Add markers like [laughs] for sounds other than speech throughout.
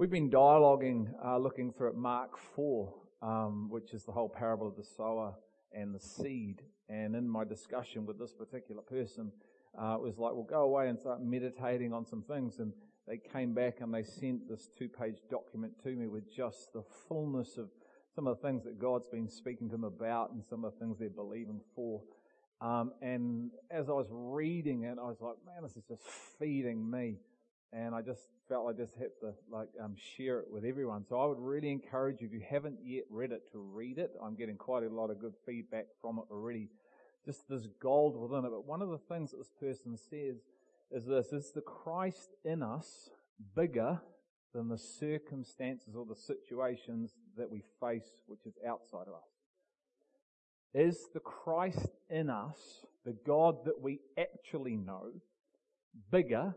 We've been dialoguing, uh, looking at Mark 4, um, which is the whole parable of the sower and the seed. And in my discussion with this particular person, uh, it was like, well, go away and start meditating on some things. And they came back and they sent this two page document to me with just the fullness of some of the things that God's been speaking to them about and some of the things they're believing for. Um, and as I was reading it, I was like, man, this is just feeding me. And I just felt I just had to like um, share it with everyone. So I would really encourage you, if you haven't yet read it, to read it. I'm getting quite a lot of good feedback from it already. Just this gold within it. But one of the things that this person says is this, is the Christ in us bigger than the circumstances or the situations that we face which is outside of us? Is the Christ in us, the God that we actually know, bigger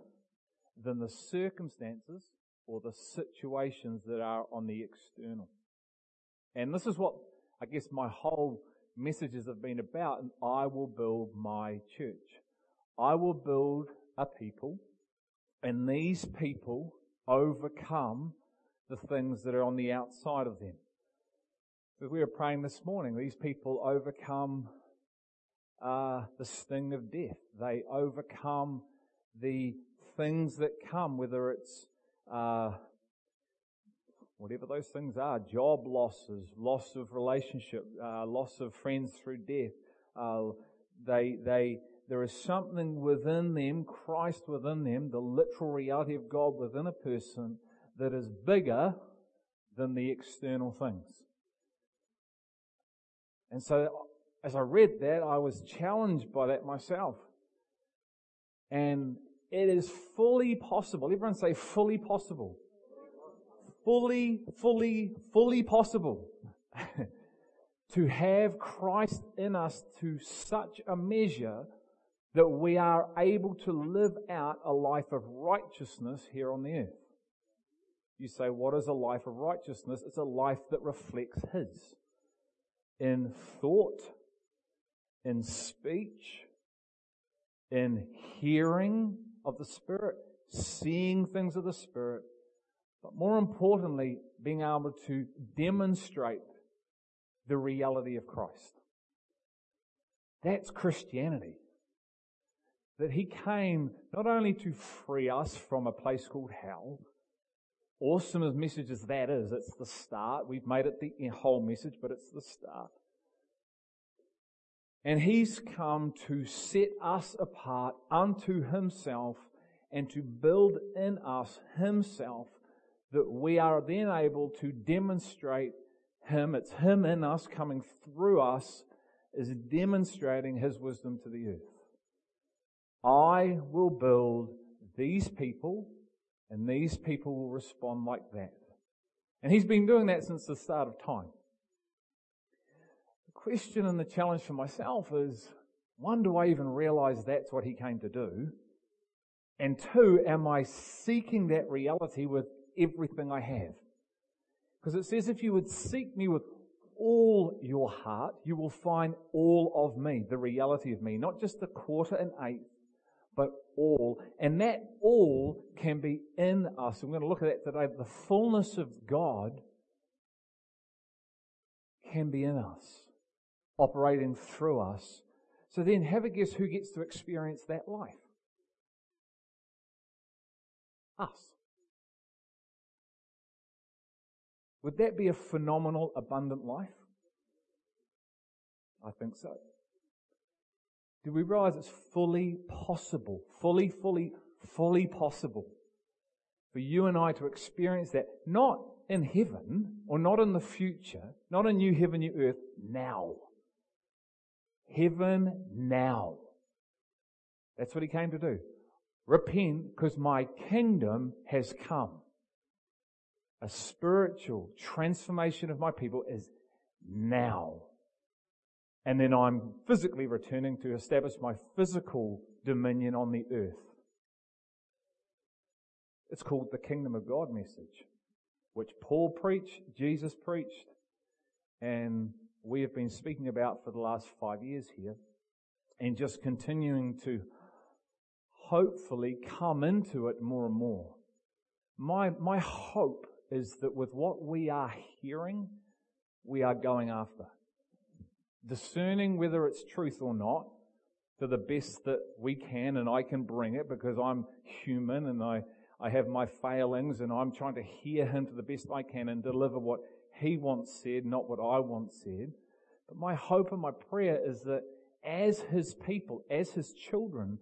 than the circumstances or the situations that are on the external? And this is what I guess my whole messages have been about, and I will build my church. I will build a people, and these people overcome the things that are on the outside of them. As we were praying this morning, these people overcome uh, the sting of death. They overcome the things that come, whether it's uh, whatever those things are, job losses, loss of relationship, uh, loss of friends through death. Uh, they, they, there is something within them, Christ within them, the literal reality of God within a person that is bigger than the external things. And so as I read that, I was challenged by that myself. And it is fully possible. Everyone say fully possible. Fully, fully, fully possible [laughs] to have Christ in us to such a measure that we are able to live out a life of righteousness here on the earth. You say, what is a life of righteousness? It's a life that reflects His in thought, in speech, in hearing of the Spirit, seeing things of the Spirit, but more importantly, being able to demonstrate the reality of Christ. That's Christianity. That He came not only to free us from a place called hell, awesome as message as that is, it's the start. We've made it the whole message, but it's the start. And he's come to set us apart unto himself and to build in us himself that we are then able to demonstrate him. It's him in us coming through us is demonstrating his wisdom to the earth. I will build these people and these people will respond like that. And he's been doing that since the start of time question and the challenge for myself is one, do I even realize that's what he came to do? And two, am I seeking that reality with everything I have? Because it says if you would seek me with all your heart, you will find all of me, the reality of me, not just the quarter and eighth, but all. And that all can be in us. I'm going to look at that today. The fullness of God can be in us operating through us. So then have a guess who gets to experience that life? Us. Would that be a phenomenal, abundant life? I think so. Do we realize it's fully possible, fully, fully, fully possible for you and I to experience that, not in heaven or not in the future, not a new heaven, new earth, now heaven now. That's what he came to do. Repent because my kingdom has come. A spiritual transformation of my people is now. And then I'm physically returning to establish my physical dominion on the earth. It's called the kingdom of God message, which Paul preached, Jesus preached, and we have been speaking about for the last five years here and just continuing to hopefully come into it more and more. My, my hope is that with what we are hearing, we are going after. Discerning whether it's truth or not to the best that we can and I can bring it because I'm human and I, I have my failings and I'm trying to hear him to the best I can and deliver what he wants said, not what I want said. But my hope and my prayer is that as his people, as his children,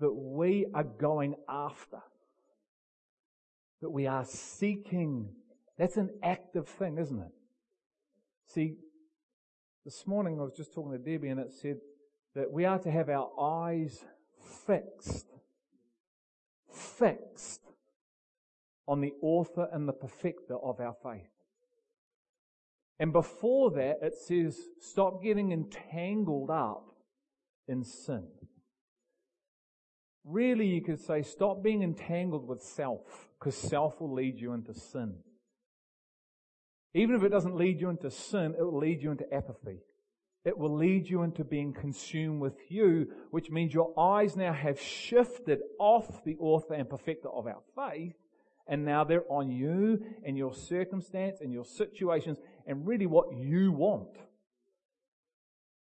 that we are going after. That we are seeking. That's an active thing, isn't it? See, this morning I was just talking to Debbie and it said that we are to have our eyes fixed, fixed on the author and the perfecter of our faith. And before that, it says, stop getting entangled up in sin. Really, you could say, stop being entangled with self, because self will lead you into sin. Even if it doesn't lead you into sin, it will lead you into apathy. It will lead you into being consumed with you, which means your eyes now have shifted off the author and perfecter of our faith, and now they're on you and your circumstance and your situations and really what you want.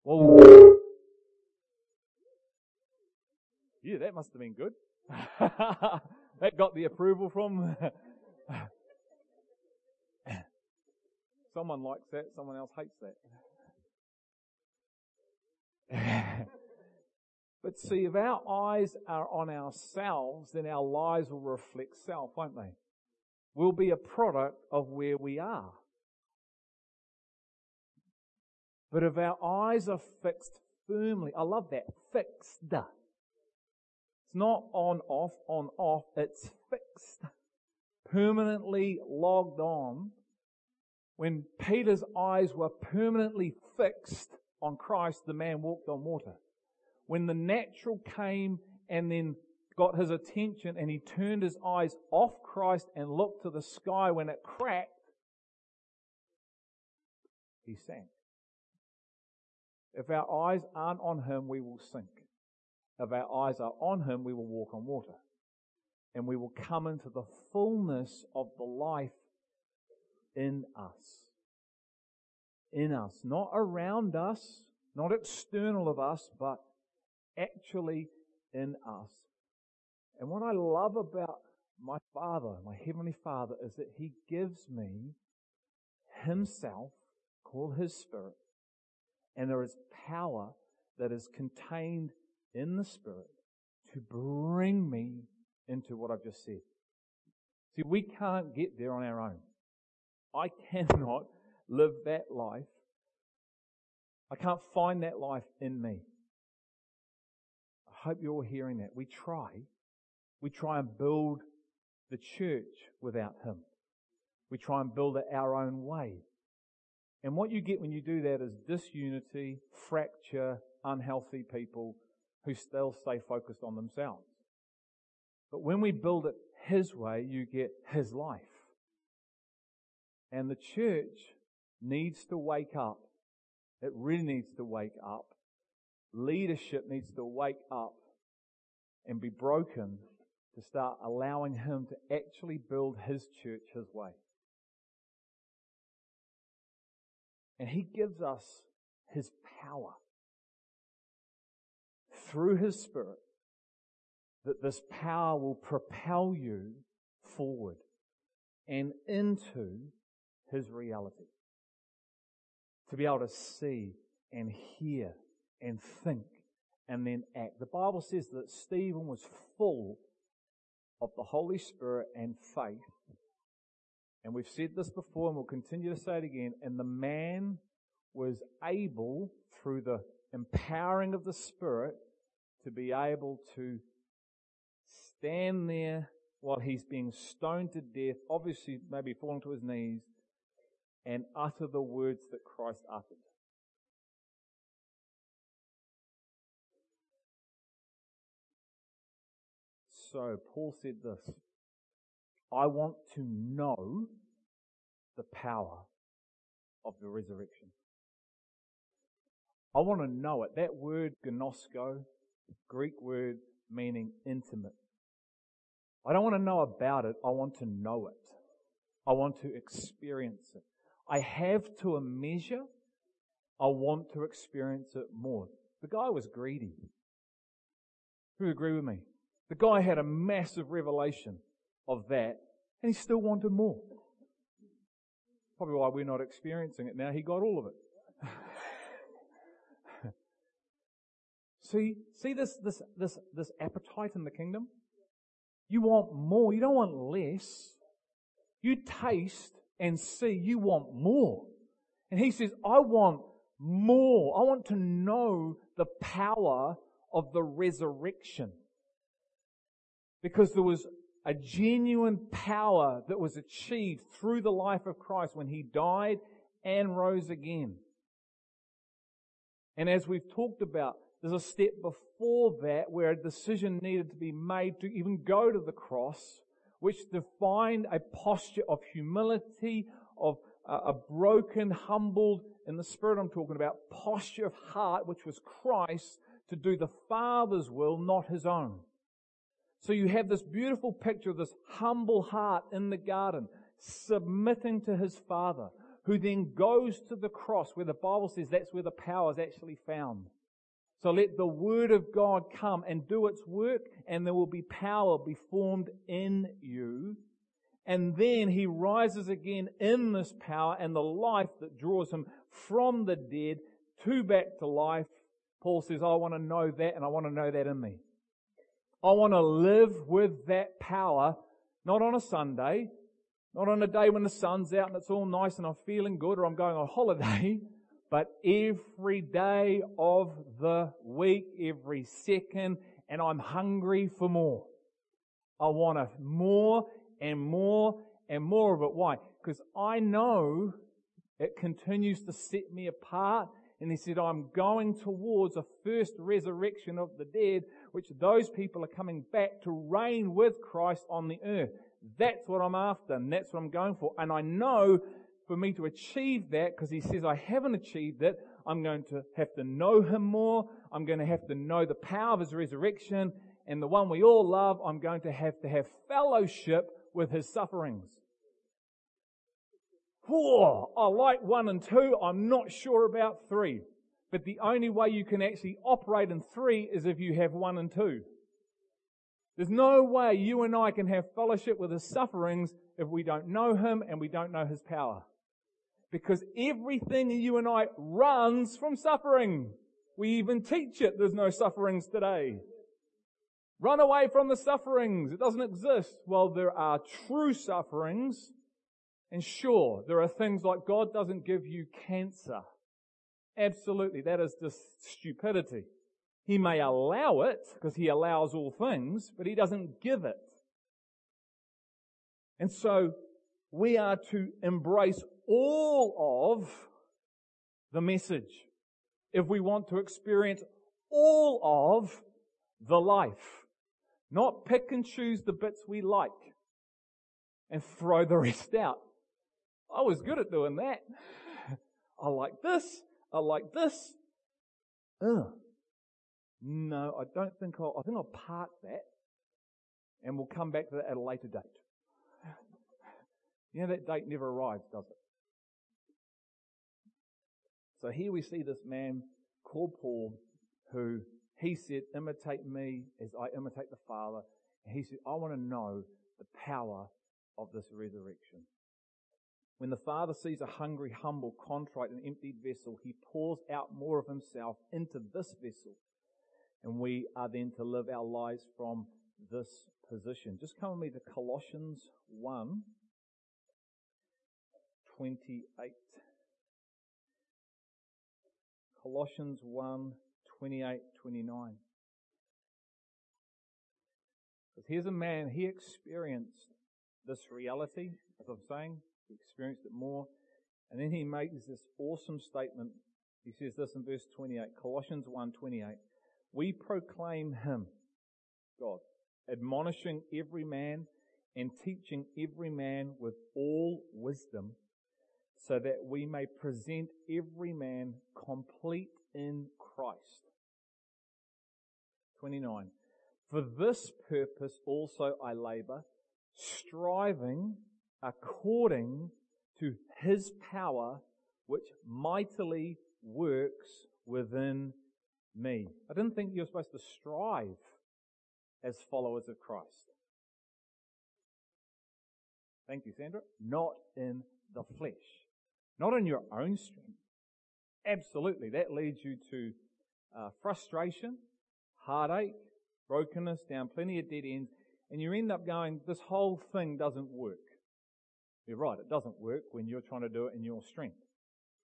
Well, yeah, that must have been good. [laughs] that got the approval from. someone likes that, someone else hates that. [laughs] but see, if our eyes are on ourselves, then our lives will reflect self, won't they? We'll be a product of where we are. But if our eyes are fixed firmly, I love that, fixed it's not on, off, on, off. It's fixed. Permanently logged on. When Peter's eyes were permanently fixed on Christ, the man walked on water. When the natural came and then got his attention and he turned his eyes off Christ and looked to the sky when it cracked, he sank. If our eyes aren't on him, we will sink if our eyes are on Him, we will walk on water. And we will come into the fullness of the life in us. In us. Not around us, not external of us, but actually in us. And what I love about my Father, my Heavenly Father, is that He gives me Himself, called His Spirit, and there is power that is contained in the Spirit to bring me into what I've just said. See, we can't get there on our own. I cannot live that life. I can't find that life in me. I hope you're all hearing that. We try. We try and build the church without Him. We try and build it our own way. And what you get when you do that is disunity, fracture, unhealthy people, who still stay focused on themselves. But when we build it His way, you get His life. And the church needs to wake up. It really needs to wake up. Leadership needs to wake up and be broken to start allowing Him to actually build His church His way. And He gives us His power through His Spirit that this power will propel you forward and into His reality. To be able to see and hear and think and then act. The Bible says that Stephen was full of the Holy Spirit and faith. And we've said this before and we'll continue to say it again. And the man was able, through the empowering of the Spirit, to be able to stand there while he's being stoned to death, obviously maybe falling to his knees, and utter the words that Christ uttered. So, Paul said this I want to know the power of the resurrection. I want to know it. That word, gnosko, Greek word meaning intimate. I don't want to know about it, I want to know it. I want to experience it. I have to a measure. I want to experience it more. The guy was greedy. Who agree with me? The guy had a massive revelation of that and he still wanted more. Probably why we're not experiencing it now. He got all of it. [laughs] see, see this, this, this, this appetite in the kingdom? You want more. You don't want less. You taste and see you want more. And he says, I want more. I want to know the power of the resurrection. Because there was a genuine power that was achieved through the life of Christ when he died and rose again. And as we've talked about, there's a step before that where a decision needed to be made to even go to the cross, which defined a posture of humility, of uh, a broken, humbled, in the spirit I'm talking about, posture of heart, which was Christ, to do the Father's will, not his own. So you have this beautiful picture of this humble heart in the garden, submitting to his Father, who then goes to the cross, where the Bible says that's where the power is actually found. So let the Word of God come and do its work, and there will be power be formed in you. And then he rises again in this power and the life that draws him from the dead to back to life. Paul says, I want to know that and I want to know that in me. I want to live with that power, not on a Sunday, not on a day when the sun's out and it's all nice and I'm feeling good or I'm going on holiday, [laughs] but every day of the week, every second, and I'm hungry for more. I want a more and more and more of it. Why? Because I know it continues to set me apart. And he said, I'm going towards a first resurrection of the dead, which those people are coming back to reign with Christ on the earth. That's what I'm after, and that's what I'm going for. And I know for me to achieve that, because he says I haven't achieved it, I'm going to have to know him more. I'm going to have to know the power of his resurrection. And the one we all love, I'm going to have to have fellowship with his sufferings. Whoa, I like one and two. I'm not sure about three. But the only way you can actually operate in three is if you have one and two. There's no way you and I can have fellowship with his sufferings if we don't know him and we don't know his power. Because everything in you and I runs from suffering. We even teach it. There's no sufferings today. Run away from the sufferings. It doesn't exist. Well, there are true sufferings. And sure, there are things like God doesn't give you cancer. Absolutely. That is just stupidity. He may allow it because he allows all things, but he doesn't give it. And so we are to embrace all of the message if we want to experience all of the life. Not pick and choose the bits we like and throw the [laughs] rest out. I was good at doing that. [laughs] I like this. I like this. Ugh. No, I don't think I'll, I think I'll park that and we'll come back to that at a later date. You know, that date never arrives, does it? So here we see this man called Paul who he said, imitate me as I imitate the Father. And he said, I want to know the power of this resurrection. When the Father sees a hungry, humble, contrite, and emptied vessel, he pours out more of himself into this vessel. And we are then to live our lives from this position. Just come with me to Colossians 1, 28. Colossians 1, 28, 29. Because here's a man, he experienced this reality, as I'm saying, he experienced it more. And then he makes this awesome statement. He says this in verse 28, Colossians 1, 28. We proclaim him, God, admonishing every man and teaching every man with all wisdom so that we may present every man complete in Christ. 29. For this purpose also I labor, striving according to his power, which mightily works within me. I didn't think you were supposed to strive as followers of Christ. Thank you, Sandra. Not in the flesh. Not in your own strength. Absolutely. That leads you to uh, frustration, heartache, brokenness, down plenty of dead ends, and you end up going, this whole thing doesn't work. You're right, it doesn't work when you're trying to do it in your strength.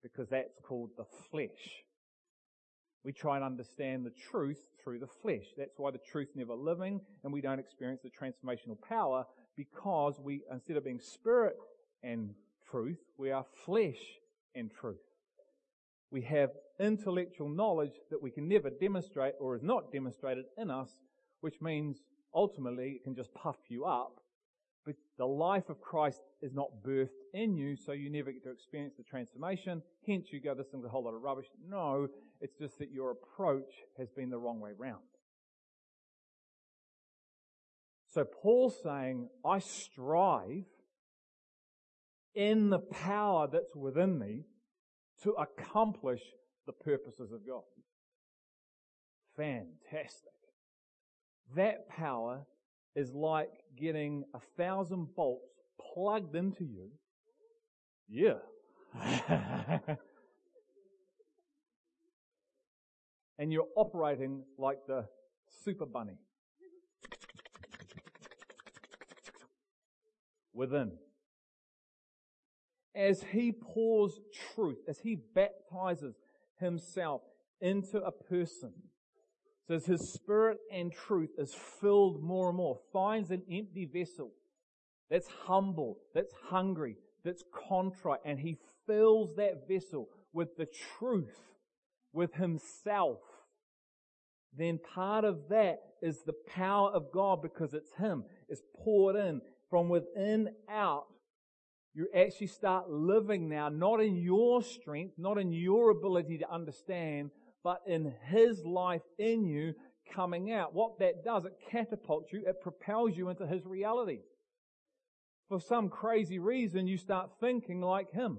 Because that's called the flesh. We try and understand the truth through the flesh. That's why the truth never living and we don't experience the transformational power because we, instead of being spirit and truth, we are flesh and truth. We have intellectual knowledge that we can never demonstrate or is not demonstrated in us, which means ultimately it can just puff you up. But the life of Christ is not birthed in you, so you never get to experience the transformation. Hence you go, this thing's a whole lot of rubbish. No, it's just that your approach has been the wrong way round. So Paul's saying, I strive in the power that's within me to accomplish the purposes of God. Fantastic. That power is like getting a thousand bolts plugged into you. Yeah. [laughs] and you're operating like the super bunny. Within. As he pours truth, as he baptizes himself into a person, so as his spirit and truth is filled more and more, finds an empty vessel that's humble, that's hungry, that's contrite, and he fills that vessel with the truth, with himself, then part of that is the power of God because it's him. It's poured in from within out. You actually start living now, not in your strength, not in your ability to understand, but in His life in you coming out. What that does, it catapults you, it propels you into His reality. For some crazy reason, you start thinking like Him.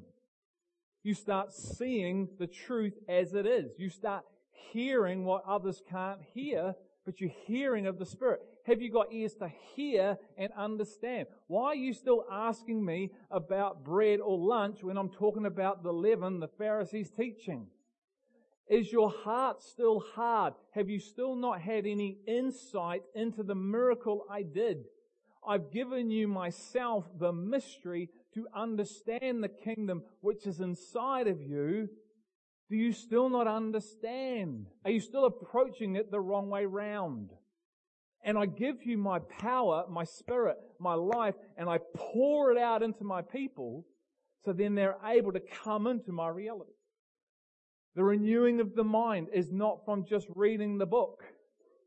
You start seeing the truth as it is. You start hearing what others can't hear, but you're hearing of the Spirit. Have you got ears to hear and understand? Why are you still asking me about bread or lunch when I'm talking about the leaven the Pharisees teaching? Is your heart still hard? Have you still not had any insight into the miracle I did? I've given you myself the mystery to understand the kingdom which is inside of you. Do you still not understand? Are you still approaching it the wrong way round? And I give you my power, my spirit, my life, and I pour it out into my people so then they're able to come into my reality. The renewing of the mind is not from just reading the book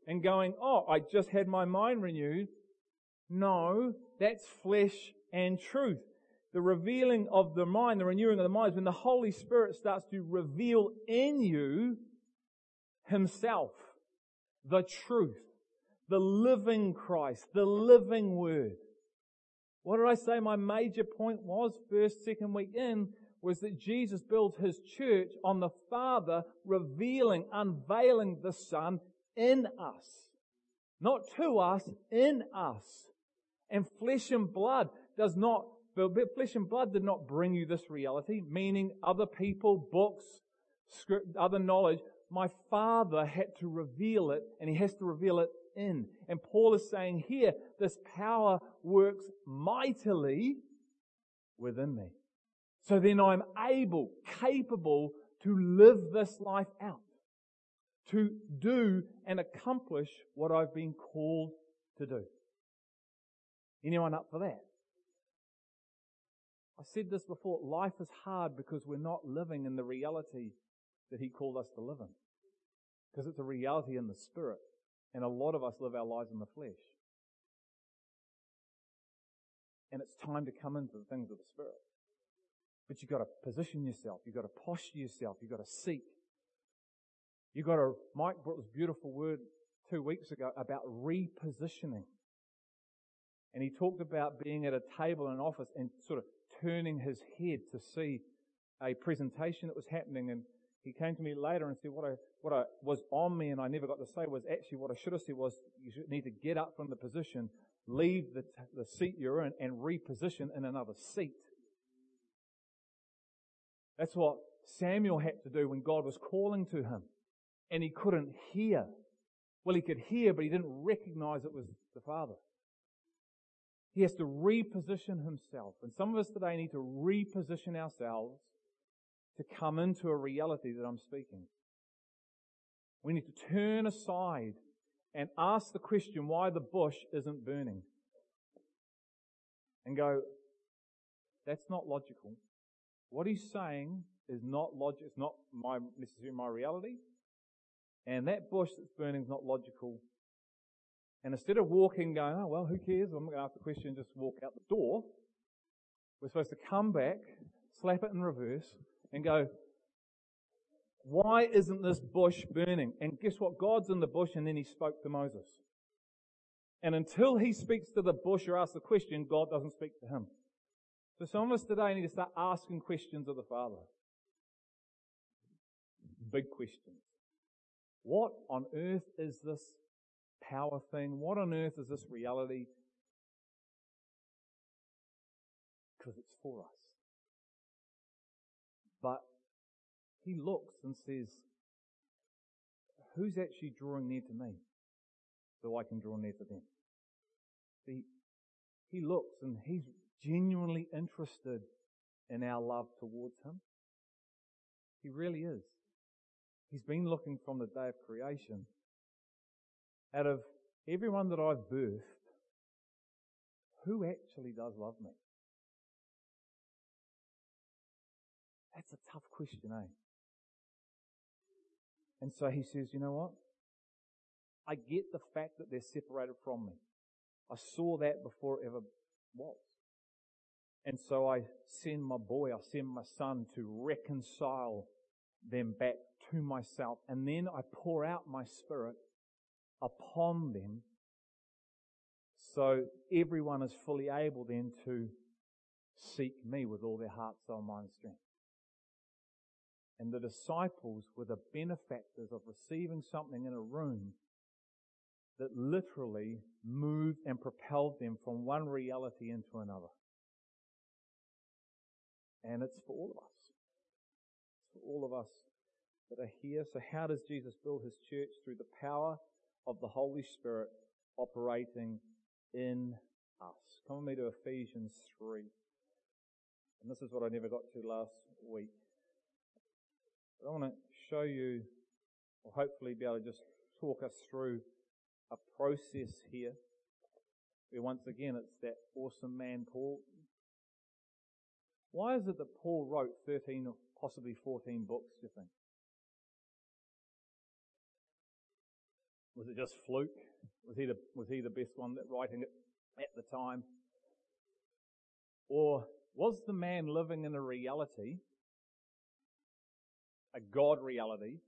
and going, oh, I just had my mind renewed. No, that's flesh and truth. The revealing of the mind, the renewing of the mind is when the Holy Spirit starts to reveal in you Himself, the truth, the living Christ, the living Word. What did I say my major point was first, second week in? Was that Jesus builds his church on the Father revealing, unveiling the Son in us. Not to us, in us. And flesh and blood does not, flesh and blood did not bring you this reality, meaning other people, books, script, other knowledge. My Father had to reveal it, and He has to reveal it in. And Paul is saying here, this power works mightily within me. So then I'm able, capable to live this life out, to do and accomplish what I've been called to do. Anyone up for that? I said this before, life is hard because we're not living in the reality that He called us to live in. Because it's a reality in the Spirit. And a lot of us live our lives in the flesh. And it's time to come into the things of the Spirit. But you've got to position yourself. You've got to posture yourself. You've got to seek. You've got to, Mike brought this beautiful word two weeks ago about repositioning. And he talked about being at a table in an office and sort of turning his head to see a presentation that was happening. And he came to me later and said, what I, what I was on me and I never got to say was actually what I should have said was you need to get up from the position, leave the, the seat you're in and reposition in another seat. That's what Samuel had to do when God was calling to him. And he couldn't hear. Well, he could hear, but he didn't recognize it was the Father. He has to reposition himself. And some of us today need to reposition ourselves to come into a reality that I'm speaking. We need to turn aside and ask the question why the bush isn't burning. And go, that's not logical. What he's saying is not logic, it's not my, necessarily my reality. And that bush that's burning is not logical. And instead of walking going, oh well, who cares? I'm going to ask the question, just walk out the door. We're supposed to come back, slap it in reverse, and go, why isn't this bush burning? And guess what? God's in the bush and then he spoke to Moses. And until he speaks to the bush or asks the question, God doesn't speak to him. So some of us today need to start asking questions of the Father. Big questions. What on earth is this power thing? What on earth is this reality? Because it's for us. But he looks and says, who's actually drawing near to me so I can draw near to them? See, he looks and he's genuinely interested in our love towards him. He really is. He's been looking from the day of creation. Out of everyone that I've birthed, who actually does love me? That's a tough question, eh? And so he says, you know what? I get the fact that they're separated from me. I saw that before it ever was. And so I send my boy, I send my son to reconcile them back to myself. And then I pour out my spirit upon them so everyone is fully able then to seek me with all their heart, soul, mind, strength. And the disciples were the benefactors of receiving something in a room that literally moved and propelled them from one reality into another. And it's for all of us. It's for all of us that are here. So how does Jesus build his church? Through the power of the Holy Spirit operating in us. Come with me to Ephesians 3. And this is what I never got to last week. But I want to show you, or hopefully be able to just talk us through a process here. Where once again, it's that awesome man Paul. Why is it that Paul wrote 13 or possibly 14 books, do you think? Was it just fluke? Was he the, was he the best one that writing it at the time? Or was the man living in a reality a God reality,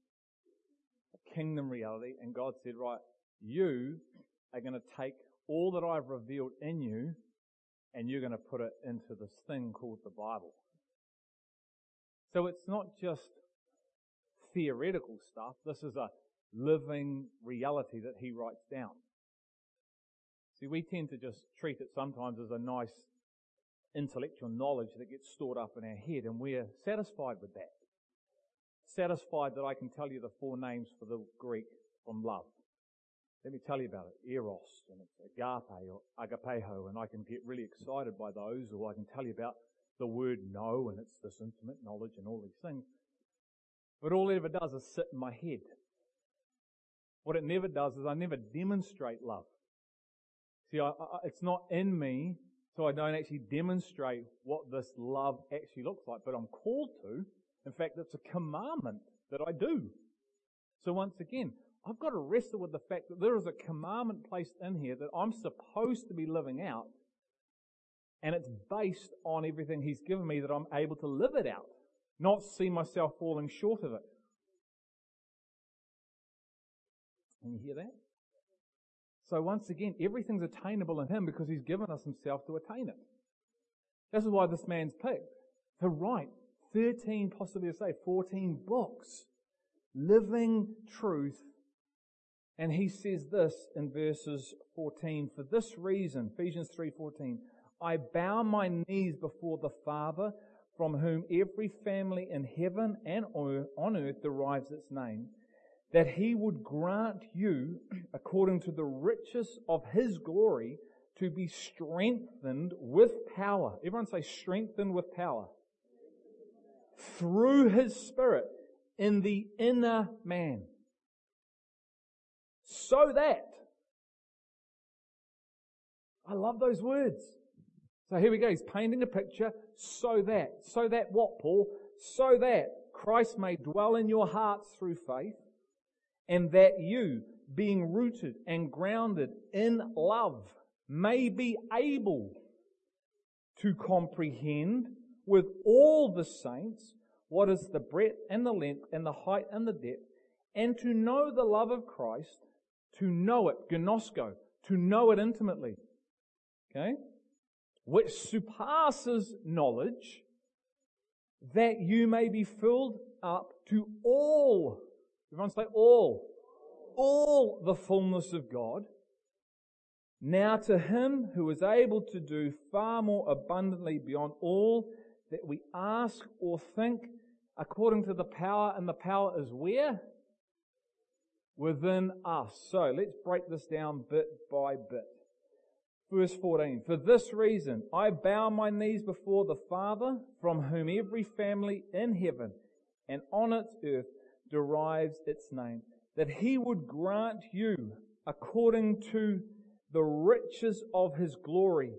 a kingdom reality, and God said, right, you are going to take all that I've revealed in you and you're going to put it into this thing called the Bible. So it's not just theoretical stuff. This is a living reality that he writes down. See, we tend to just treat it sometimes as a nice intellectual knowledge that gets stored up in our head and we're satisfied with that satisfied that I can tell you the four names for the Greek from love. Let me tell you about it. Eros, and it's agape or agapeo, and I can get really excited by those, or I can tell you about the word know, and it's this intimate knowledge and all these things. But all it ever does is sit in my head. What it never does is I never demonstrate love. See, I, I, it's not in me, so I don't actually demonstrate what this love actually looks like, but I'm called to, in fact, it's a commandment that I do. So once again, I've got to wrestle with the fact that there is a commandment placed in here that I'm supposed to be living out, and it's based on everything He's given me that I'm able to live it out, not see myself falling short of it. Can you hear that? So once again, everything's attainable in Him because He's given us Himself to attain it. This is why this man's picked to write 13, possibly to say 14 books, living truth. And he says this in verses 14, for this reason, Ephesians 3:14, I bow my knees before the Father, from whom every family in heaven and on earth derives its name, that he would grant you, [clears throat] according to the riches of his glory, to be strengthened with power. Everyone say strengthened with power. Through his spirit in the inner man. So that. I love those words. So here we go. He's painting a picture. So that. So that what, Paul? So that Christ may dwell in your hearts through faith and that you, being rooted and grounded in love, may be able to comprehend with all the saints what is the breadth and the length and the height and the depth, and to know the love of Christ, to know it, gnosko, to know it intimately. Okay? Which surpasses knowledge, that you may be filled up to all. Everyone say all. All the fullness of God. Now to him who is able to do far more abundantly beyond all that we ask or think according to the power, and the power is where? Within us. So let's break this down bit by bit. Verse 14. For this reason, I bow my knees before the Father, from whom every family in heaven and on its earth derives its name, that he would grant you, according to the riches of his glory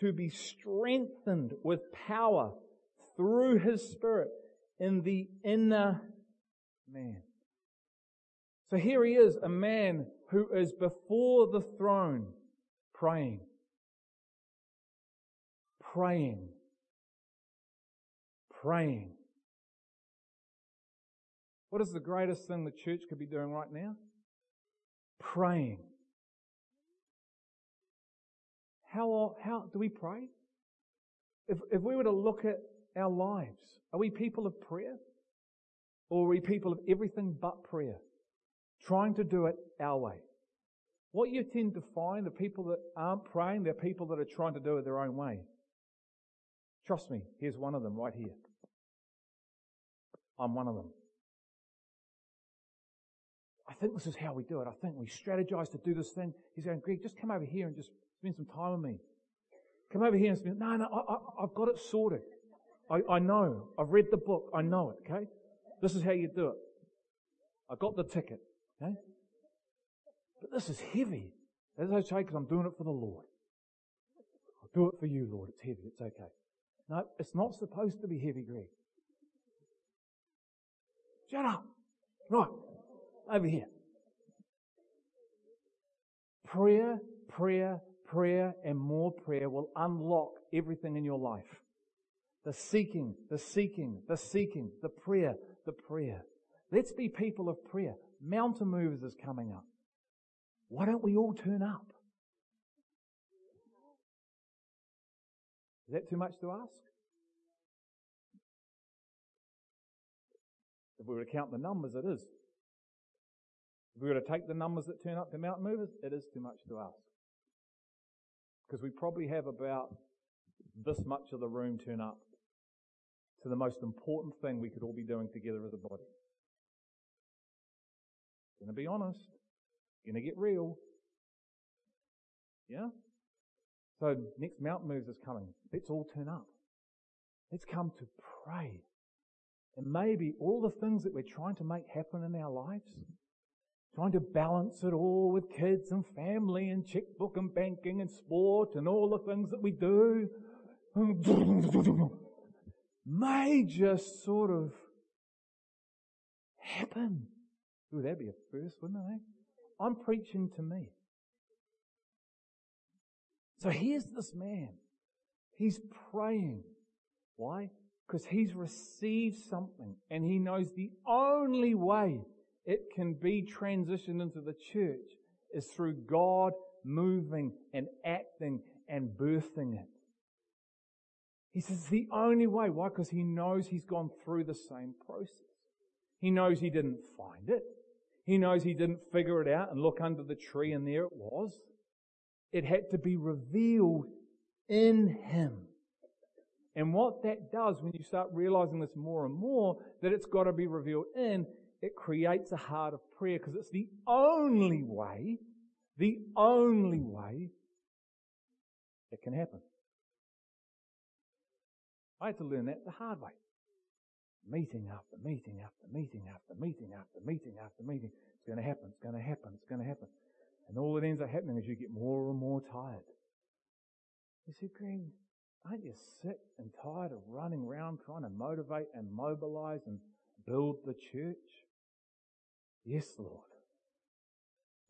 to be strengthened with power through his spirit in the inner man. So here he is, a man who is before the throne praying. Praying. Praying. What is the greatest thing the church could be doing right now? Praying. How, how do we pray? If, if we were to look at our lives, are we people of prayer? Or are we people of everything but prayer? Trying to do it our way. What you tend to find, the people that aren't praying, they're people that are trying to do it their own way. Trust me, here's one of them right here. I'm one of them. I think this is how we do it. I think we strategize to do this thing. He's going, Greg, just come over here and just Spend some time with me. Come over here and spend, no, no, I, have got it sorted. I, I know. I've read the book. I know it, okay? This is how you do it. I got the ticket, okay? But this is heavy. That's okay because I'm doing it for the Lord. I'll do it for you, Lord. It's heavy. It's okay. No, it's not supposed to be heavy, Greg. Shut up. Right. Over here. Prayer, prayer, prayer and more prayer will unlock everything in your life. The seeking, the seeking, the seeking, the prayer, the prayer. Let's be people of prayer. Mountain Movers is coming up. Why don't we all turn up? Is that too much to ask? If we were to count the numbers, it is. If we were to take the numbers that turn up to mountain movers, it is too much to ask. Because we probably have about this much of the room turn up to the most important thing we could all be doing together as a body. Gonna be honest. Gonna get real. Yeah? So next mountain moves is coming. Let's all turn up. Let's come to pray. And maybe all the things that we're trying to make happen in our lives, trying to balance it all with kids and family and checkbook and banking and sport and all the things that we do may just sort of happen. Ooh, that'd be a first, wouldn't it? Eh? I'm preaching to me. So here's this man. He's praying. Why? Because he's received something and he knows the only way it can be transitioned into the church is through God moving and acting and birthing it. He says the only way. Why? Because he knows he's gone through the same process. He knows he didn't find it. He knows he didn't figure it out and look under the tree and there it was. It had to be revealed in him. And what that does when you start realizing this more and more, that it's got to be revealed in, it creates a heart of prayer because it's the only way, the only way it can happen. I had to learn that the hard way. Meeting after meeting after meeting after meeting after meeting after meeting. It's going to happen. It's going to happen. It's going to happen. And all that ends up happening is you get more and more tired. You see, Greg, aren't you sick and tired of running around trying to motivate and mobilize and build the church? Yes, Lord.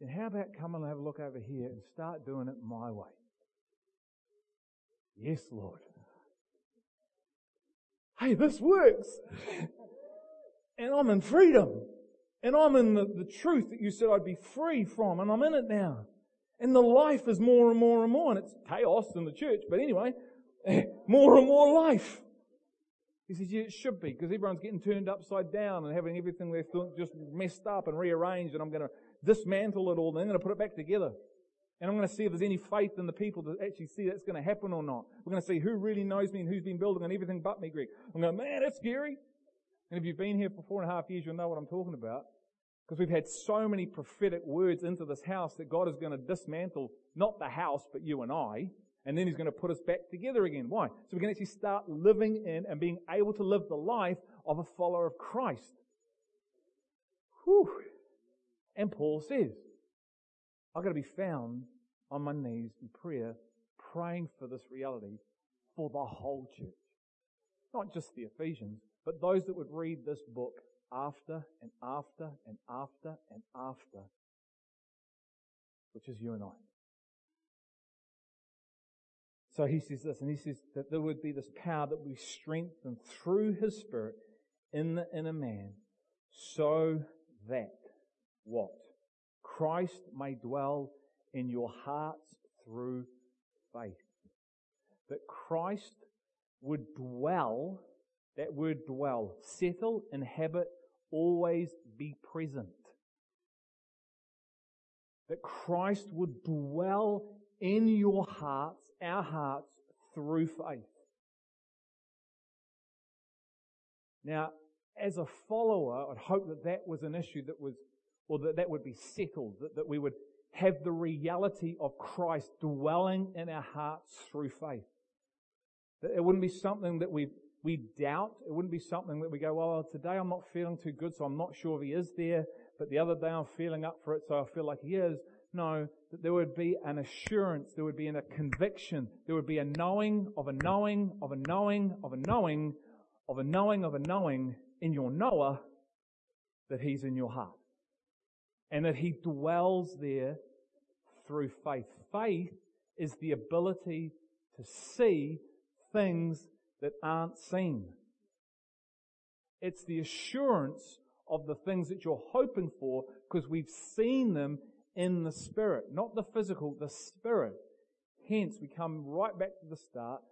Then how about come and have a look over here and start doing it my way? Yes, Lord. Hey, this works. and I'm in freedom. And I'm in the, the truth that you said I'd be free from, and I'm in it now. And the life is more and more and more, and it's chaos in the church, but anyway, [laughs] more and more life. He says, yeah, it should be, because everyone's getting turned upside down and having everything they thought just messed up and rearranged, and I'm going to dismantle it all, and I'm going to put it back together. And I'm going to see if there's any faith in the people to actually see that's going to happen or not. We're going to see who really knows me and who's been building on everything but me, Greg. I'm going, man, that's scary. And if you've been here for four and a half years, you'll know what I'm talking about. Because we've had so many prophetic words into this house that God is going to dismantle not the house, but you and I. And then He's going to put us back together again. Why? So we can actually start living in and being able to live the life of a follower of Christ. Whew. And Paul says, I've got to be found on my knees in prayer, praying for this reality for the whole church. Not just the Ephesians, but those that would read this book after and after and after and after, which is you and I. So he says this, and he says that there would be this power that we strengthen through his spirit in the inner man, so that what? Christ may dwell in your hearts through faith. That Christ would dwell that word dwell, settle, inhabit, always be present. That Christ would dwell in your hearts, our hearts, through faith. Now, as a follower, I'd hope that that was an issue that was, or that that would be settled, that, that we would have the reality of Christ dwelling in our hearts through faith. That it wouldn't be something that we we doubt. It wouldn't be something that we go, well, today I'm not feeling too good, so I'm not sure if he is there, but the other day I'm feeling up for it, so I feel like he is. No, that there would be an assurance, there would be a conviction, there would be a knowing of a knowing of a knowing of a knowing of a knowing of a knowing in your knower that he's in your heart. And that he dwells there through faith. Faith is the ability to see things that aren't seen. It's the assurance of the things that you're hoping for because we've seen them in the spirit, not the physical, the spirit. Hence, we come right back to the start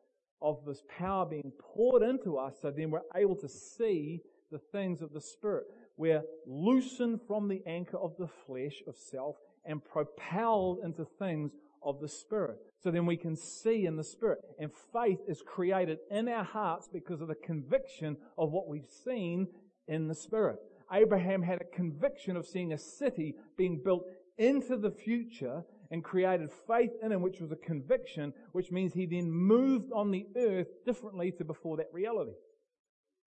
of this power being poured into us so then we're able to see the things of the spirit. We're loosened from the anchor of the flesh of self and propelled into things of the Spirit. So then we can see in the Spirit. And faith is created in our hearts because of the conviction of what we've seen in the Spirit. Abraham had a conviction of seeing a city being built into the future and created faith in him, which was a conviction, which means he then moved on the earth differently to before that reality.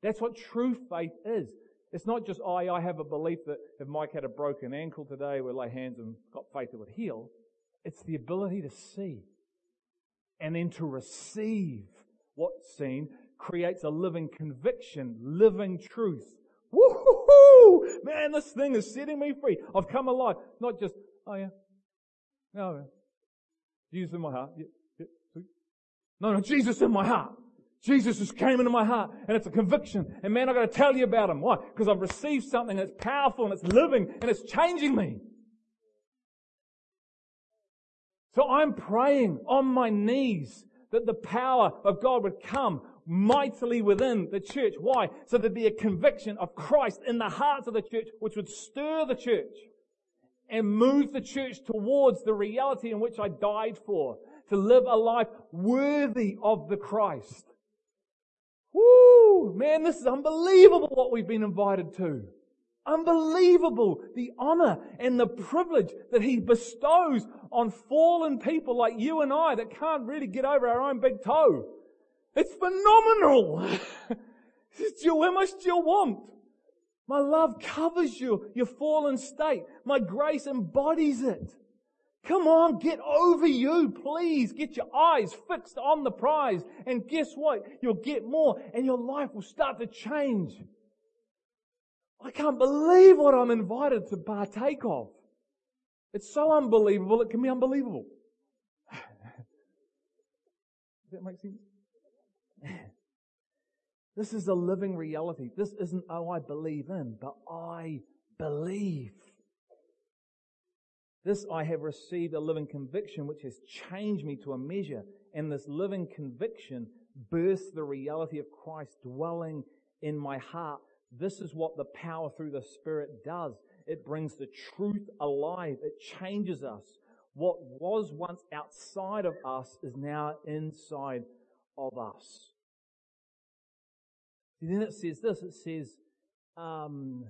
That's what true faith is. It's not just, oh, I have a belief that if Mike had a broken ankle today, we'll lay hands and got faith it would heal. It's the ability to see and then to receive what's seen creates a living conviction, living truth. Woohoo! Man, this thing is setting me free. I've come alive. Not just, oh yeah. No, Jesus in my heart. Yeah, no, no, Jesus in my heart. Jesus just came into my heart and it's a conviction. And man, I've got to tell you about him. Why? Because I've received something that's powerful and it's living and it's changing me. So I'm praying on my knees that the power of God would come mightily within the church. Why? So there'd be a conviction of Christ in the hearts of the church, which would stir the church and move the church towards the reality in which I died for, to live a life worthy of the Christ. Woo! Man, this is unbelievable what we've been invited to. Unbelievable the honor and the privilege that he bestows on fallen people like you and I that can't really get over our own big toe. It's phenomenal. [laughs] how much do you want? My love covers you, your fallen state. My grace embodies it. Come on, get over you, please. Get your eyes fixed on the prize. And guess what? You'll get more and your life will start to change. I can't believe what I'm invited to partake of. It's so unbelievable, it can be unbelievable. Does that make sense? This is a living reality. This isn't, oh, I believe in, but I believe. This I have received a living conviction which has changed me to a measure. And this living conviction births the reality of Christ dwelling in my heart. This is what the power through the Spirit does. It brings the truth alive. It changes us. What was once outside of us is now inside of us. Then it says this, it says, um,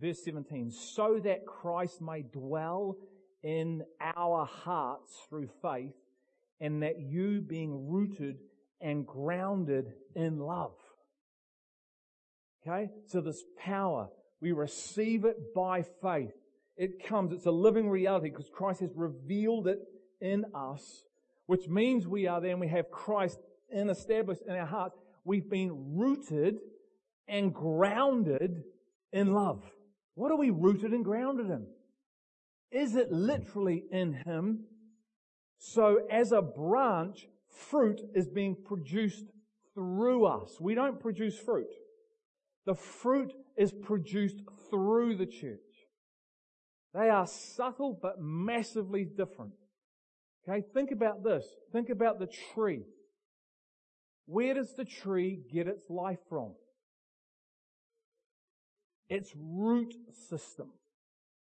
verse 17, so that Christ may dwell in our hearts through faith, and that you being rooted and grounded in love. Okay? So this power, we receive it by faith. It comes, it's a living reality because Christ has revealed it in us, which means we are then, we have Christ in established in our hearts we've been rooted and grounded in love. What are we rooted and grounded in? Is it literally in Him? So as a branch, fruit is being produced through us. We don't produce fruit. The fruit is produced through the church. They are subtle but massively different. Okay, think about this. Think about the tree. Where does the tree get its life from? Its root system.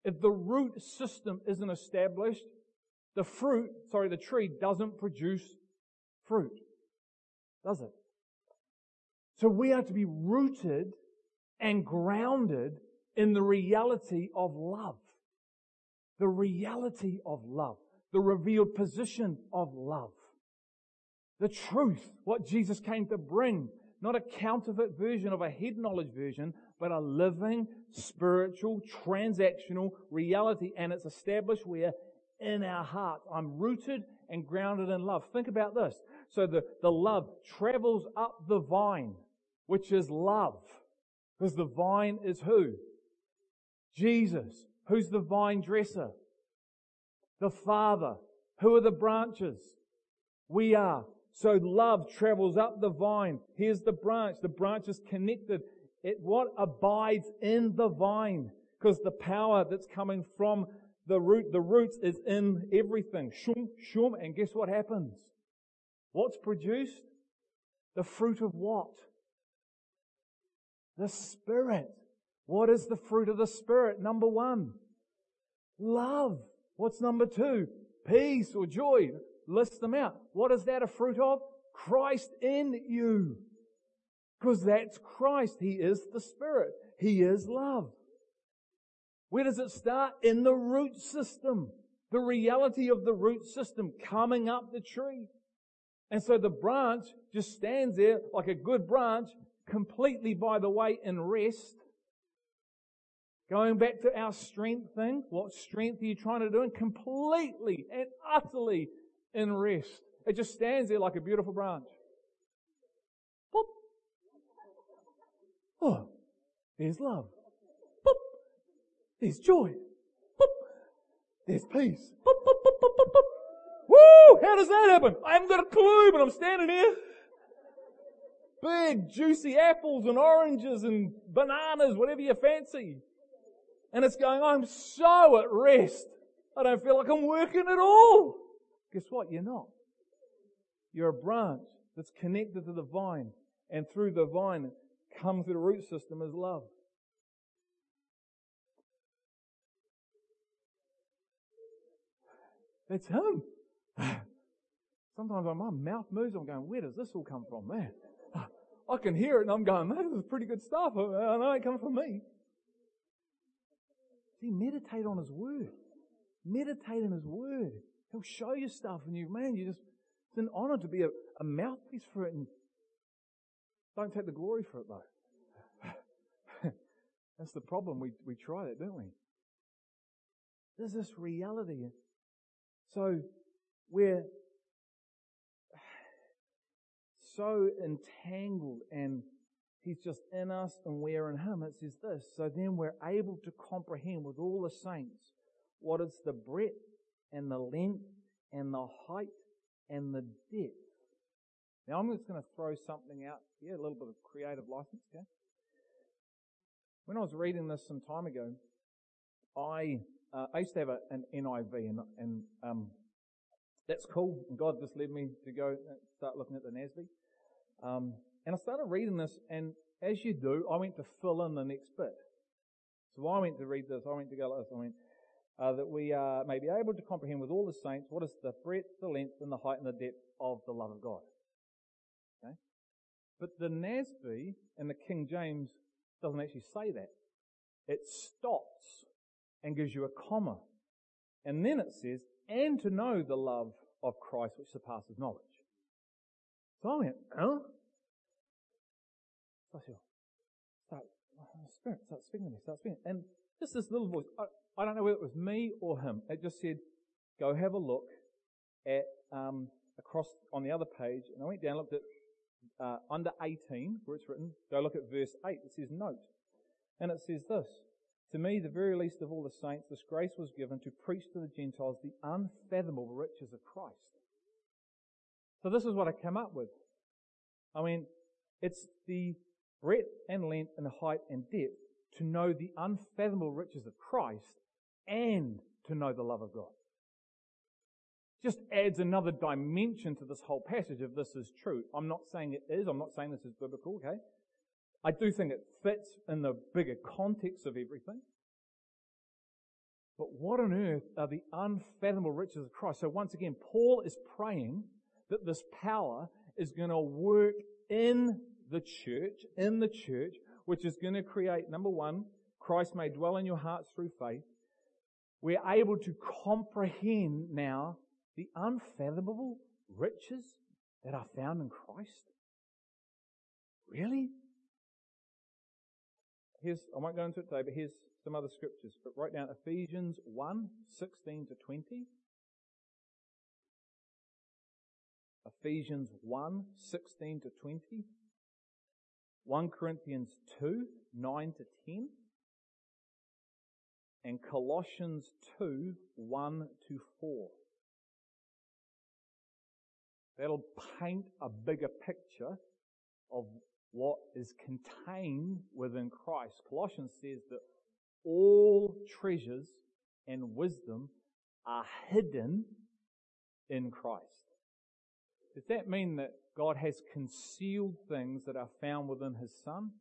If the root system isn't established, the fruit, sorry, the tree doesn't produce fruit. Does it? So we are to be rooted and grounded in the reality of love. The reality of love. The revealed position of love the truth, what Jesus came to bring. Not a counterfeit version of a head knowledge version, but a living, spiritual, transactional reality. And it's established where? In our hearts. I'm rooted and grounded in love. Think about this. So the, the love travels up the vine, which is love. Because the vine is who? Jesus. Who's the vine dresser? The Father. Who are the branches? We are. So love travels up the vine. Here's the branch. The branch is connected. It what abides in the vine. Because the power that's coming from the root, the roots is in everything. Shum, shum, and guess what happens? What's produced? The fruit of what? The Spirit. What is the fruit of the Spirit? Number one. Love. What's number two? Peace or joy list them out. What is that a fruit of? Christ in you. Because that's Christ. He is the Spirit. He is love. Where does it start? In the root system. The reality of the root system coming up the tree. And so the branch just stands there like a good branch, completely, by the way, in rest. Going back to our strength thing, what strength are you trying to do? And completely and utterly in rest. It just stands there like a beautiful branch. Boop. Oh, there's love. Boop. There's joy. Boop. There's peace. Boop, boop, boop, boop, boop, boop. Woo! How does that happen? I haven't got a clue, but I'm standing here. Big, juicy apples and oranges and bananas, whatever you fancy. And it's going, I'm so at rest. I don't feel like I'm working at all. Guess what? You're not. You're a branch that's connected to the vine, and through the vine comes through the root system as love. That's him. [sighs] Sometimes my mouth moves. I'm going, where does this all come from, man? [sighs] I can hear it and I'm going, man, this is pretty good stuff. I know it comes from me. See, meditate on His Word. Meditate on His Word. He'll show you stuff and you, man, you just, it's an honor to be a, a mouthpiece for it and don't take the glory for it though. [laughs] That's the problem. We, we try that, don't we? There's this reality. So we're so entangled and He's just in us and we're in Him. It says this. So then we're able to comprehend with all the saints what is the breadth and the length and the height and the depth. Now I'm just going to throw something out here, a little bit of creative license, okay? When I was reading this some time ago, I, uh, I used to have a, an NIV and, and um, that's cool. And God just led me to go start looking at the NASB. Um, and I started reading this, and as you do, I went to fill in the next bit. So I went to read this, I went to go like this, I went, uh, that we uh, may be able to comprehend with all the saints what is the breadth, the length, and the height and the depth of the love of God. Okay? But the NASB and the King James doesn't actually say that. It stops and gives you a comma. And then it says, and to know the love of Christ which surpasses knowledge. So I went, huh? So I said, start, Spirit, start speaking to me, start speaking. And just this little voice, I, I don't know whether it was me or him, it just said, go have a look at, um, across on the other page, and I went down, looked at, uh, under 18, where it's written, go look at verse 8, it says note. And it says this, to me, the very least of all the saints, this grace was given to preach to the Gentiles the unfathomable riches of Christ. So this is what I came up with. I mean, it's the breadth and length and height and depth to know the unfathomable riches of Christ and to know the love of God. Just adds another dimension to this whole passage if this is true. I'm not saying it is. I'm not saying this is biblical, okay? I do think it fits in the bigger context of everything. But what on earth are the unfathomable riches of Christ? So once again, Paul is praying that this power is going to work in the church, in the church, which is going to create, number one, Christ may dwell in your hearts through faith. We're able to comprehend now the unfathomable riches that are found in Christ. Really? Here's, I won't go into it today, but here's some other scriptures. But write down Ephesians 1, 16 to 20. Ephesians 1, 16 to 20. 1 Corinthians 2, 9 to 10. And Colossians 2, 1 to 4. That'll paint a bigger picture of what is contained within Christ. Colossians says that all treasures and wisdom are hidden in Christ. Does that mean that God has concealed things that are found within His Son?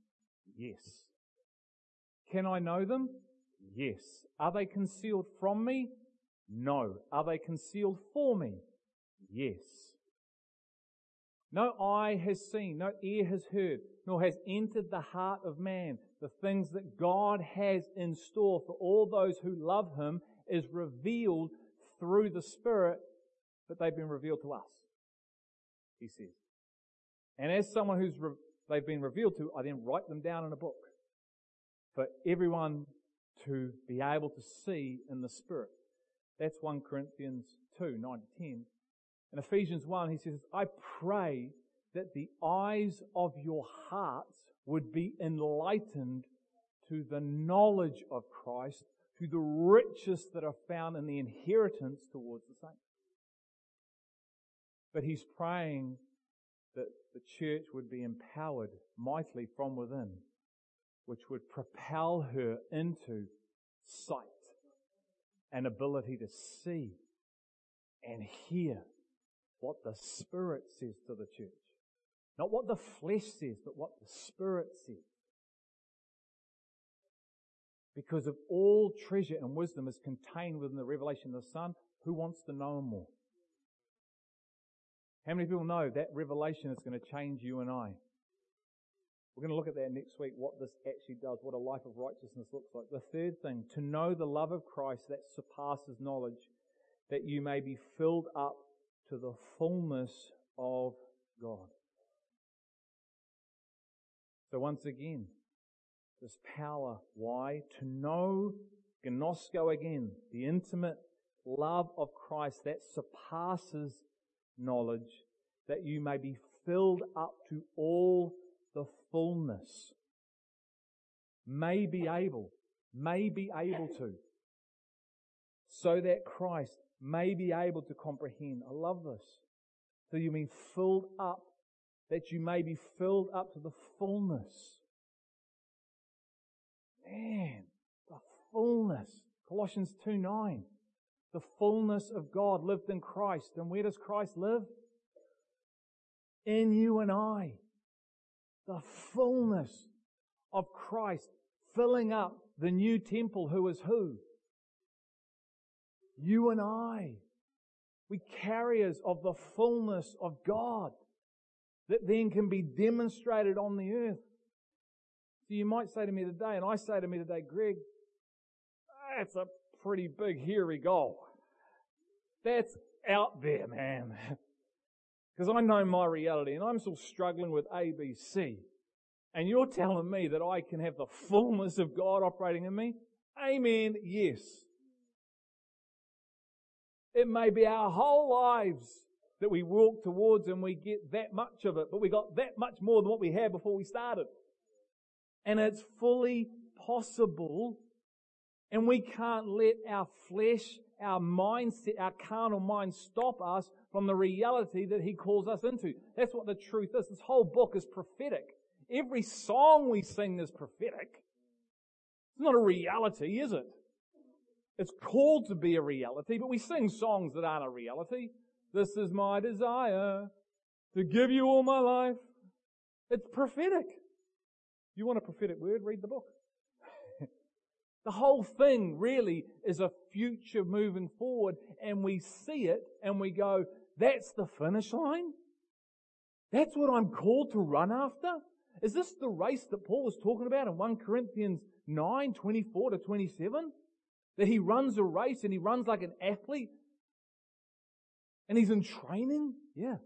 Yes. Can I know them? Yes. Are they concealed from me? No. Are they concealed for me? Yes. No eye has seen, no ear has heard, nor has entered the heart of man the things that God has in store for all those who love Him is revealed through the Spirit, but they've been revealed to us. He says. And as someone who's re- they've been revealed to, I then write them down in a book for everyone to be able to see in the Spirit. That's 1 Corinthians 2, 9 to 10. In Ephesians 1, he says, I pray that the eyes of your hearts would be enlightened to the knowledge of Christ, to the riches that are found in the inheritance towards the saints. But he's praying that the church would be empowered mightily from within, which would propel her into sight and ability to see and hear what the Spirit says to the church. Not what the flesh says, but what the Spirit says. Because of all treasure and wisdom is contained within the revelation of the Son, who wants to know more? How many people know that revelation is going to change you and I? We're going to look at that next week, what this actually does, what a life of righteousness looks like. The third thing, to know the love of Christ that surpasses knowledge, that you may be filled up to the fullness of God. So once again, this power. Why? To know, gnosko again, the intimate love of Christ that surpasses knowledge, that you may be filled up to all the fullness. May be able, may be able to, so that Christ may be able to comprehend. I love this. So you mean filled up, that you may be filled up to the fullness. Man, the fullness. Colossians 2 9. The fullness of God lived in Christ. And where does Christ live? In you and I. The fullness of Christ filling up the new temple who is who? You and I. We carriers of the fullness of God that then can be demonstrated on the earth. So you might say to me today, and I say to me today, Greg, that's a pretty big, hairy goal. That's out there, man. [laughs] Because I know my reality and I'm still struggling with ABC. And you're telling me that I can have the fullness of God operating in me? Amen. Yes. It may be our whole lives that we walk towards and we get that much of it, but we got that much more than what we had before we started. And it's fully possible. And we can't let our flesh, our mindset, our carnal mind stop us from the reality that He calls us into. That's what the truth is. This whole book is prophetic. Every song we sing is prophetic. It's not a reality, is it? It's called to be a reality, but we sing songs that aren't a reality. This is my desire to give you all my life. It's prophetic. You want a prophetic word? Read the book. [laughs] the whole thing really is a future moving forward and we see it and we go, that's the finish line? That's what I'm called to run after? Is this the race that Paul was talking about in 1 Corinthians 9, 24 to 27? That he runs a race and he runs like an athlete. And he's in training. Yeah.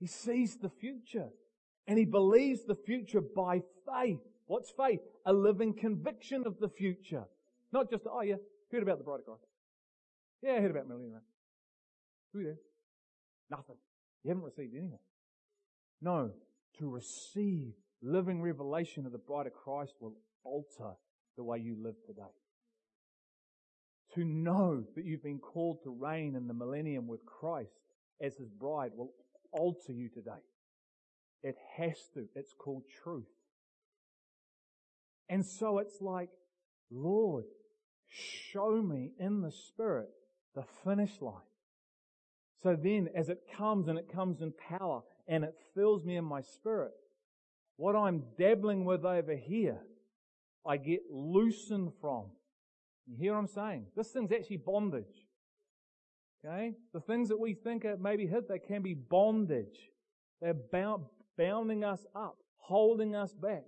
He sees the future and he believes the future by faith. What's faith? A living conviction of the future. Not just, oh yeah, heard about the bride of Christ. Yeah, I heard about Millennium. Who there? Nothing. You haven't received anything. No, to receive living revelation of the bride of Christ will alter the way you live today to know that you've been called to reign in the millennium with Christ as his bride will alter you today. It has to. It's called truth. And so it's like, Lord, show me in the Spirit the finish line. So then, as it comes and it comes in power and it fills me in my spirit, what I'm dabbling with over here, I get loosened from you hear what I'm saying? This thing's actually bondage. Okay? The things that we think are maybe hit, they can be bondage. They're bound, bounding us up, holding us back.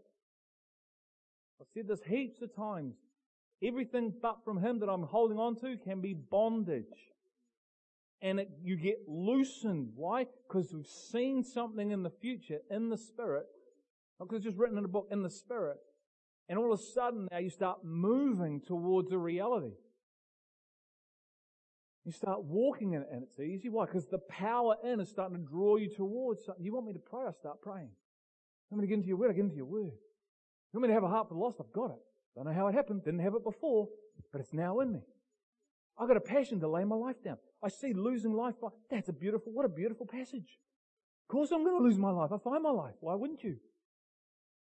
I've said this heaps of times. Everything but from Him that I'm holding on to can be bondage. And it, you get loosened. Why? Because we've seen something in the future in the Spirit. Not because it's just written in a book, in the Spirit. And all of a sudden now you start moving towards a reality. You start walking in it and it's easy. Why? Because the power in is starting to draw you towards something. You want me to pray? I start praying. You want me to get into your word? I get into your word. You want me to have a heart for the lost? I've got it. Don't know how it happened. Didn't have it before, but it's now in me. I've got a passion to lay my life down. I see losing life. By, that's a beautiful, what a beautiful passage. Of course I'm going to lose my life. I find my life. Why wouldn't you?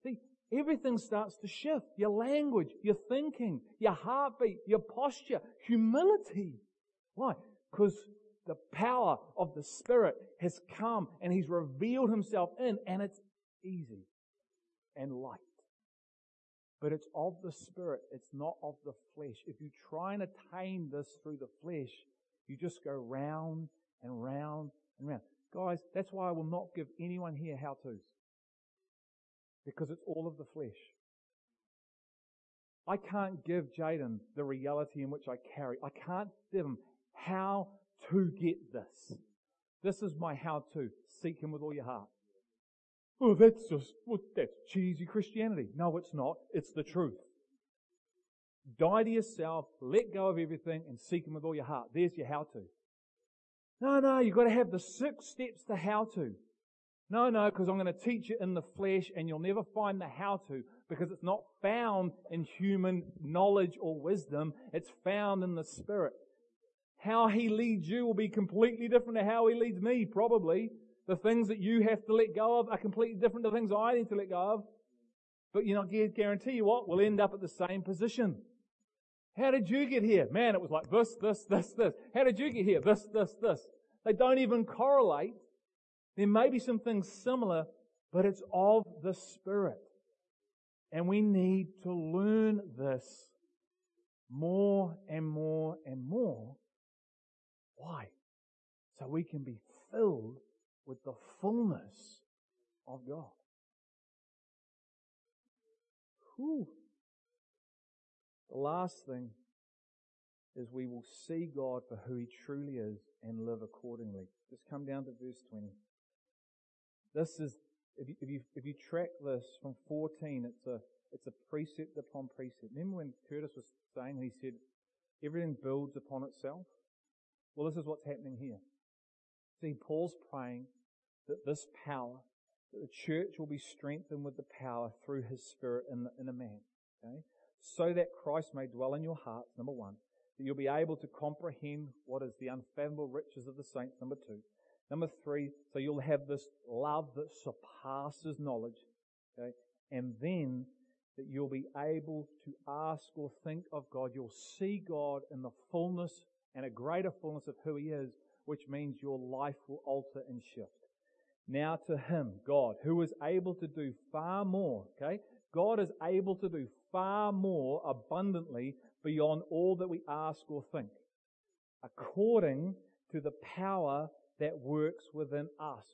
See, Everything starts to shift. Your language, your thinking, your heartbeat, your posture, humility. Why? Because the power of the Spirit has come and He's revealed Himself in, and it's easy and light. But it's of the Spirit, it's not of the flesh. If you try and attain this through the flesh, you just go round and round and round. Guys, that's why I will not give anyone here how to's. Because it's all of the flesh. I can't give Jaden the reality in which I carry. I can't give him how to get this. This is my how to. Seek him with all your heart. Oh, that's just, well, that's cheesy Christianity. No, it's not. It's the truth. Die to yourself, let go of everything, and seek him with all your heart. There's your how to. No, no, you've got to have the six steps to how to. No, no, because I'm going to teach it in the flesh and you'll never find the how to because it's not found in human knowledge or wisdom. It's found in the Spirit. How He leads you will be completely different to how He leads me, probably. The things that you have to let go of are completely different to things I need to let go of. But you know, I guarantee you what, we'll end up at the same position. How did you get here? Man, it was like this, this, this, this. How did you get here? This, this, this. They don't even correlate. There may be some things similar, but it's of the Spirit. And we need to learn this more and more and more. Why? So we can be filled with the fullness of God. Whew. The last thing is we will see God for who He truly is and live accordingly. Just come down to verse 20. This is, if you, if you, if you track this from 14, it's a, it's a precept upon precept. Remember when Curtis was saying, he said, everything builds upon itself? Well, this is what's happening here. See, Paul's praying that this power, that the church will be strengthened with the power through his spirit in, the, in a man. Okay? So that Christ may dwell in your hearts, number one. That you'll be able to comprehend what is the unfathomable riches of the saints, number two. Number three, so you'll have this love that surpasses knowledge. Okay? And then that you'll be able to ask or think of God. You'll see God in the fullness and a greater fullness of who He is, which means your life will alter and shift. Now to Him, God, who is able to do far more, okay? God is able to do far more abundantly beyond all that we ask or think, according to the power that works within us.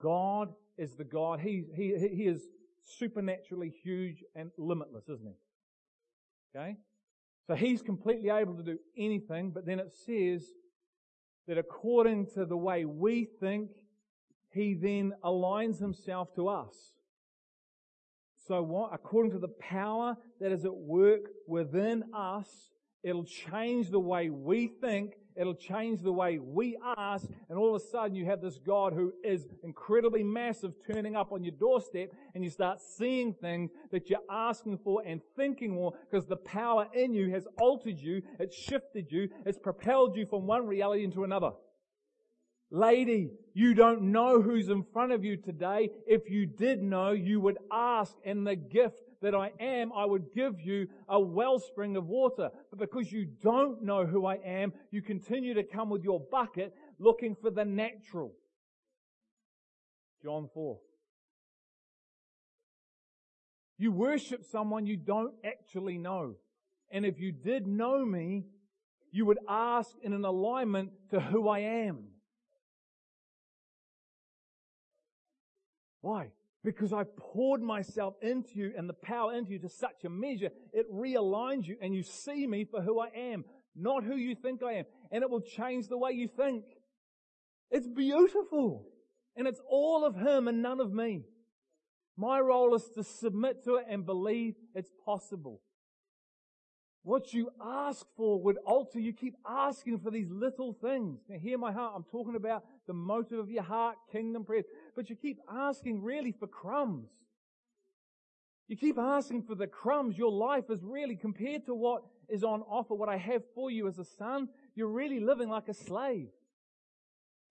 God is the God. He, he, he is supernaturally huge and limitless, isn't he? Okay? So he's completely able to do anything, but then it says that according to the way we think, he then aligns himself to us. So what? According to the power that is at work within us, it'll change the way we think It'll change the way we ask, and all of a sudden you have this God who is incredibly massive turning up on your doorstep, and you start seeing things that you're asking for and thinking more because the power in you has altered you, it's shifted you, it's propelled you from one reality into another. Lady, you don't know who's in front of you today. If you did know, you would ask, and the gift that I am, I would give you a wellspring of water. But because you don't know who I am, you continue to come with your bucket looking for the natural. John 4. You worship someone you don't actually know. And if you did know me, you would ask in an alignment to who I am. Why? Because I've poured myself into you and the power into you to such a measure, it realigns you and you see me for who I am, not who you think I am. And it will change the way you think. It's beautiful. And it's all of Him and none of me. My role is to submit to it and believe it's possible. What you ask for would alter. You keep asking for these little things. Now hear my heart. I'm talking about the motive of your heart, kingdom prayers but you keep asking really for crumbs. You keep asking for the crumbs. Your life is really, compared to what is on offer, what I have for you as a son, you're really living like a slave.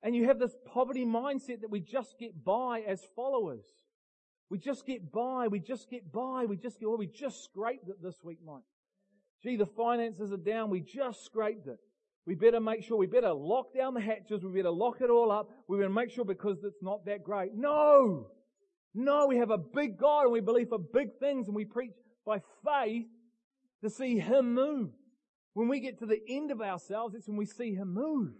And you have this poverty mindset that we just get by as followers. We just get by, we just get by, we just get, well, we just scraped it this week, Mike. Gee, the finances are down, we just scraped it. We better make sure, we better lock down the hatches, we better lock it all up, we better make sure because it's not that great. No! No, we have a big God and we believe for big things and we preach by faith to see Him move. When we get to the end of ourselves, it's when we see Him move.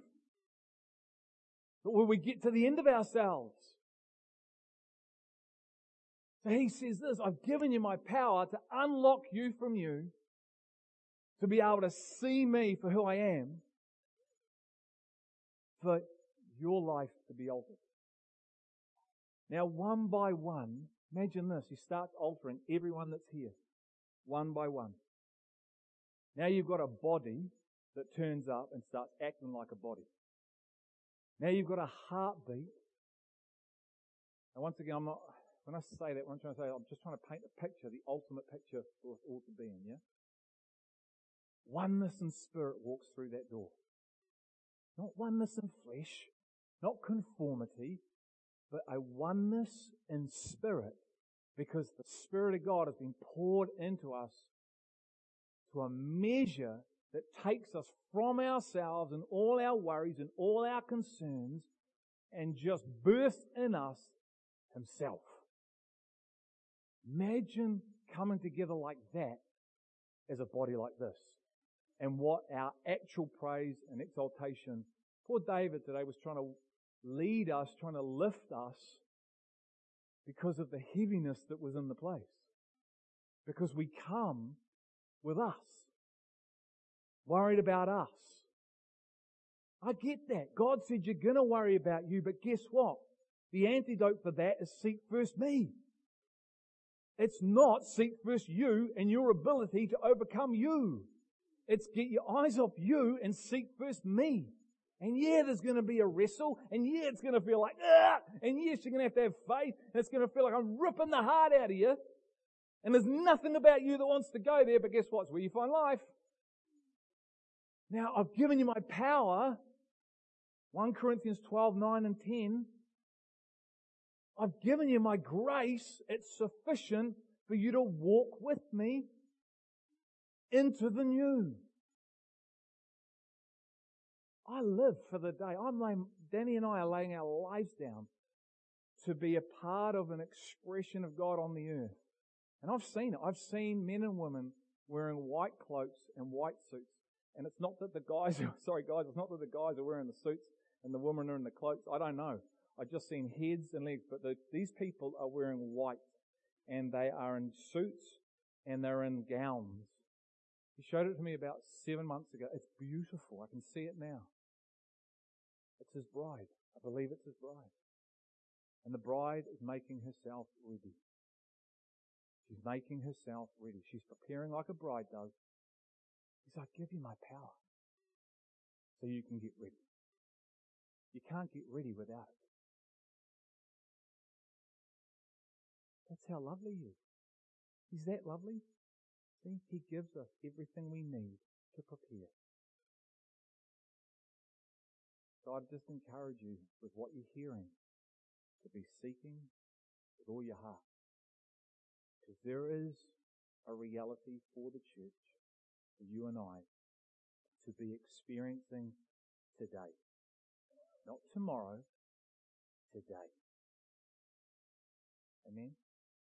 But when we get to the end of ourselves, so he says this, I've given you my power to unlock you from you, to be able to see me for who I am, for your life to be altered. Now, one by one, imagine this, he starts altering everyone that's here, one by one. Now you've got a body that turns up and starts acting like a body. Now you've got a heartbeat. And once again, I'm not, when I say that, what I'm trying to say, I'm just trying to paint a picture, the ultimate picture for us all to be in, yeah? Oneness in spirit walks through that door. Not oneness in flesh, not conformity, but a oneness in spirit because the Spirit of God has been poured into us to a measure that takes us from ourselves and all our worries and all our concerns and just bursts in us Himself. Imagine coming together like that as a body like this. And what our actual praise and exaltation. for David today was trying to lead us, trying to lift us because of the heaviness that was in the place. Because we come with us. Worried about us. I get that. God said you're gonna worry about you, but guess what? The antidote for that is seek first me. It's not seek first you and your ability to overcome you. It's get your eyes off you and seek first me. And yeah, there's going to be a wrestle, and yeah, it's going to feel like, ah! and yes, you're going to have to have faith, and it's going to feel like I'm ripping the heart out of you. And there's nothing about you that wants to go there, but guess what? It's where you find life. Now, I've given you my power. 1 Corinthians 12, 9 and 10. I've given you my grace. It's sufficient for you to walk with me into the new. I live for the day. I'm laying, Danny and I are laying our lives down to be a part of an expression of God on the earth. And I've seen it. I've seen men and women wearing white cloaks and white suits. And it's not that the guys, [laughs] sorry guys, it's not that the guys are wearing the suits and the women are in the cloaks. I don't know. I've just seen heads and legs, but the, these people are wearing white and they are in suits and they're in gowns. He showed it to me about seven months ago. It's beautiful. I can see it now. It's his bride. I believe it's his bride. And the bride is making herself ready. She's making herself ready. She's preparing like a bride does. He said, I give you my power so you can get ready. You can't get ready without it. That's how lovely he is. He's that lovely. See, he gives us everything we need to prepare. So I'd just encourage you with what you're hearing to be seeking with all your heart. Because there is a reality for the church, for you and I, to be experiencing today. Not tomorrow, today. Amen?